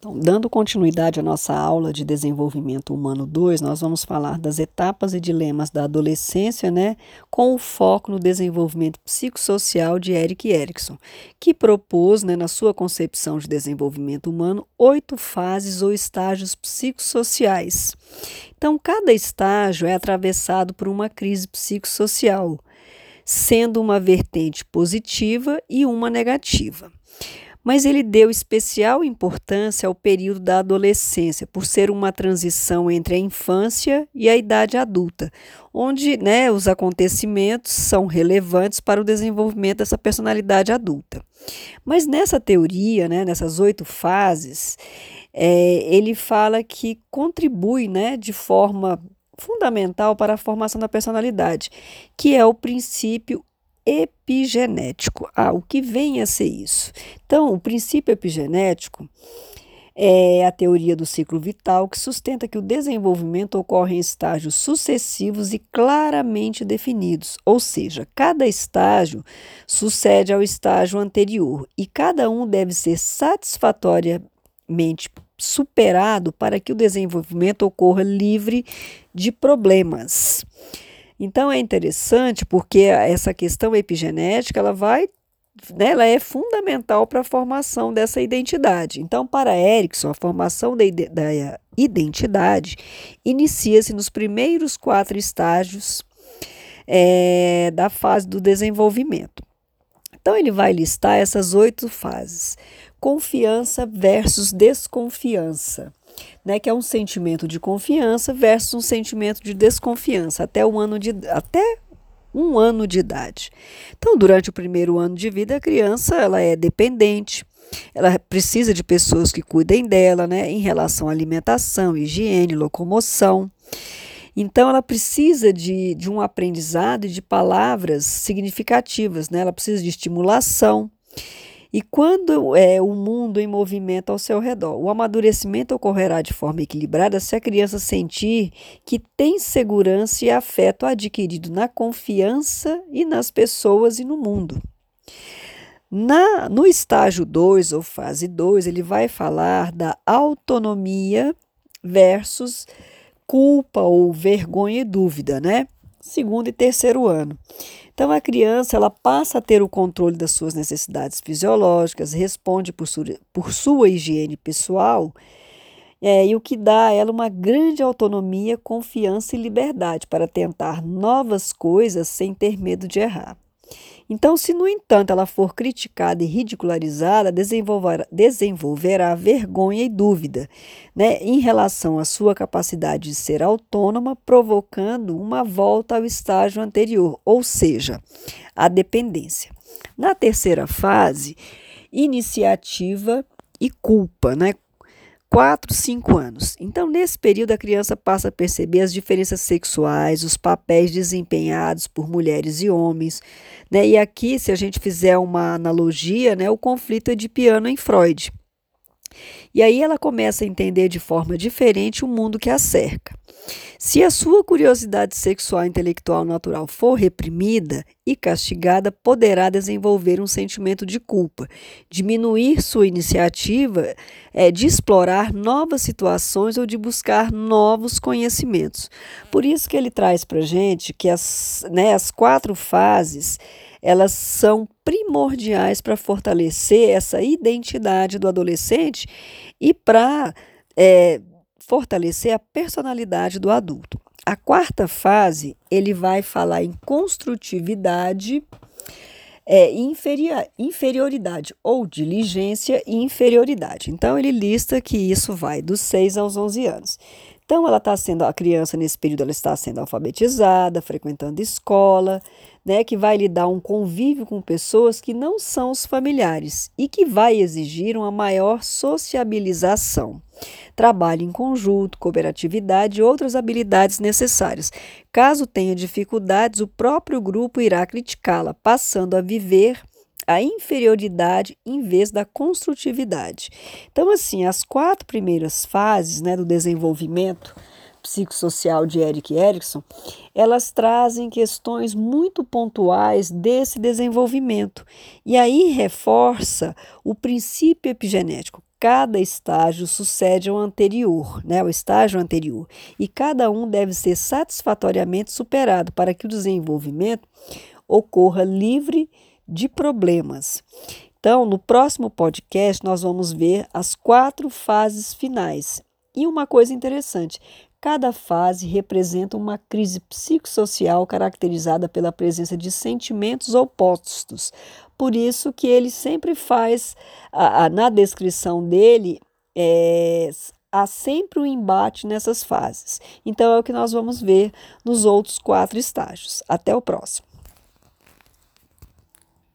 Então, dando continuidade à nossa aula de desenvolvimento humano 2, nós vamos falar das etapas e dilemas da adolescência, né, com o foco no desenvolvimento psicossocial de Eric Erickson, que propôs, né, na sua concepção de desenvolvimento humano, oito fases ou estágios psicossociais. Então, cada estágio é atravessado por uma crise psicossocial, sendo uma vertente positiva e uma negativa mas ele deu especial importância ao período da adolescência, por ser uma transição entre a infância e a idade adulta, onde né, os acontecimentos são relevantes para o desenvolvimento dessa personalidade adulta. Mas nessa teoria, né, nessas oito fases, é, ele fala que contribui né, de forma fundamental para a formação da personalidade, que é o princípio epigenético. Ah, o que vem a ser isso? Então, o princípio epigenético é a teoria do ciclo vital que sustenta que o desenvolvimento ocorre em estágios sucessivos e claramente definidos, ou seja, cada estágio sucede ao estágio anterior e cada um deve ser satisfatoriamente superado para que o desenvolvimento ocorra livre de problemas. Então é interessante porque essa questão epigenética ela vai né, ela é fundamental para a formação dessa identidade. Então, para Erickson, a formação da, da identidade inicia-se nos primeiros quatro estágios é, da fase do desenvolvimento. Então, ele vai listar essas oito fases: confiança versus desconfiança né, que é um sentimento de confiança versus um sentimento de desconfiança até um ano de até um ano de idade. Então, durante o primeiro ano de vida, a criança ela é dependente, ela precisa de pessoas que cuidem dela, né, em relação à alimentação, higiene, locomoção. Então, ela precisa de, de um aprendizado e de palavras significativas, né? ela precisa de estimulação. E quando é o mundo em movimento ao seu redor, o amadurecimento ocorrerá de forma equilibrada se a criança sentir que tem segurança e afeto adquirido na confiança e nas pessoas e no mundo. Na, no estágio 2 ou fase 2, ele vai falar da autonomia versus culpa ou vergonha e dúvida, né? Segundo e terceiro ano. Então, a criança ela passa a ter o controle das suas necessidades fisiológicas, responde por, su por sua higiene pessoal, é, e o que dá a ela uma grande autonomia, confiança e liberdade para tentar novas coisas sem ter medo de errar. Então, se no entanto ela for criticada e ridicularizada, desenvolverá, desenvolverá vergonha e dúvida né, em relação à sua capacidade de ser autônoma, provocando uma volta ao estágio anterior, ou seja, a dependência. Na terceira fase, iniciativa e culpa, né? 4, 5 anos. Então, nesse período, a criança passa a perceber as diferenças sexuais, os papéis desempenhados por mulheres e homens. Né? E aqui, se a gente fizer uma analogia, né, o conflito é de piano em Freud. E aí ela começa a entender de forma diferente o mundo que a cerca. Se a sua curiosidade sexual intelectual natural for reprimida e castigada, poderá desenvolver um sentimento de culpa, diminuir sua iniciativa é, de explorar novas situações ou de buscar novos conhecimentos. Por isso que ele traz para gente que as, né, as quatro fases elas são primordiais para fortalecer essa identidade do adolescente e para é, fortalecer a personalidade do adulto. A quarta fase, ele vai falar em construtividade, é, inferior, inferioridade ou diligência e inferioridade. Então, ele lista que isso vai dos 6 aos 11 anos. Então, ela está sendo, a criança nesse período, ela está sendo alfabetizada, frequentando escola, né, que vai lhe dar um convívio com pessoas que não são os familiares e que vai exigir uma maior sociabilização. Trabalho em conjunto, cooperatividade e outras habilidades necessárias. Caso tenha dificuldades, o próprio grupo irá criticá-la, passando a viver a inferioridade em vez da construtividade. Então, assim, as quatro primeiras fases né, do desenvolvimento psicossocial de Eric Erickson, elas trazem questões muito pontuais desse desenvolvimento. E aí reforça o princípio epigenético. cada estágio sucede ao anterior, né, ao estágio anterior, e cada um deve ser satisfatoriamente superado para que o desenvolvimento ocorra livre de problemas. Então, no próximo podcast, nós vamos ver as quatro fases finais. E uma coisa interessante: cada fase representa uma crise psicossocial caracterizada pela presença de sentimentos opostos. Por isso que ele sempre faz, a, a, na descrição dele, é, há sempre um embate nessas fases. Então, é o que nós vamos ver nos outros quatro estágios. Até o próximo.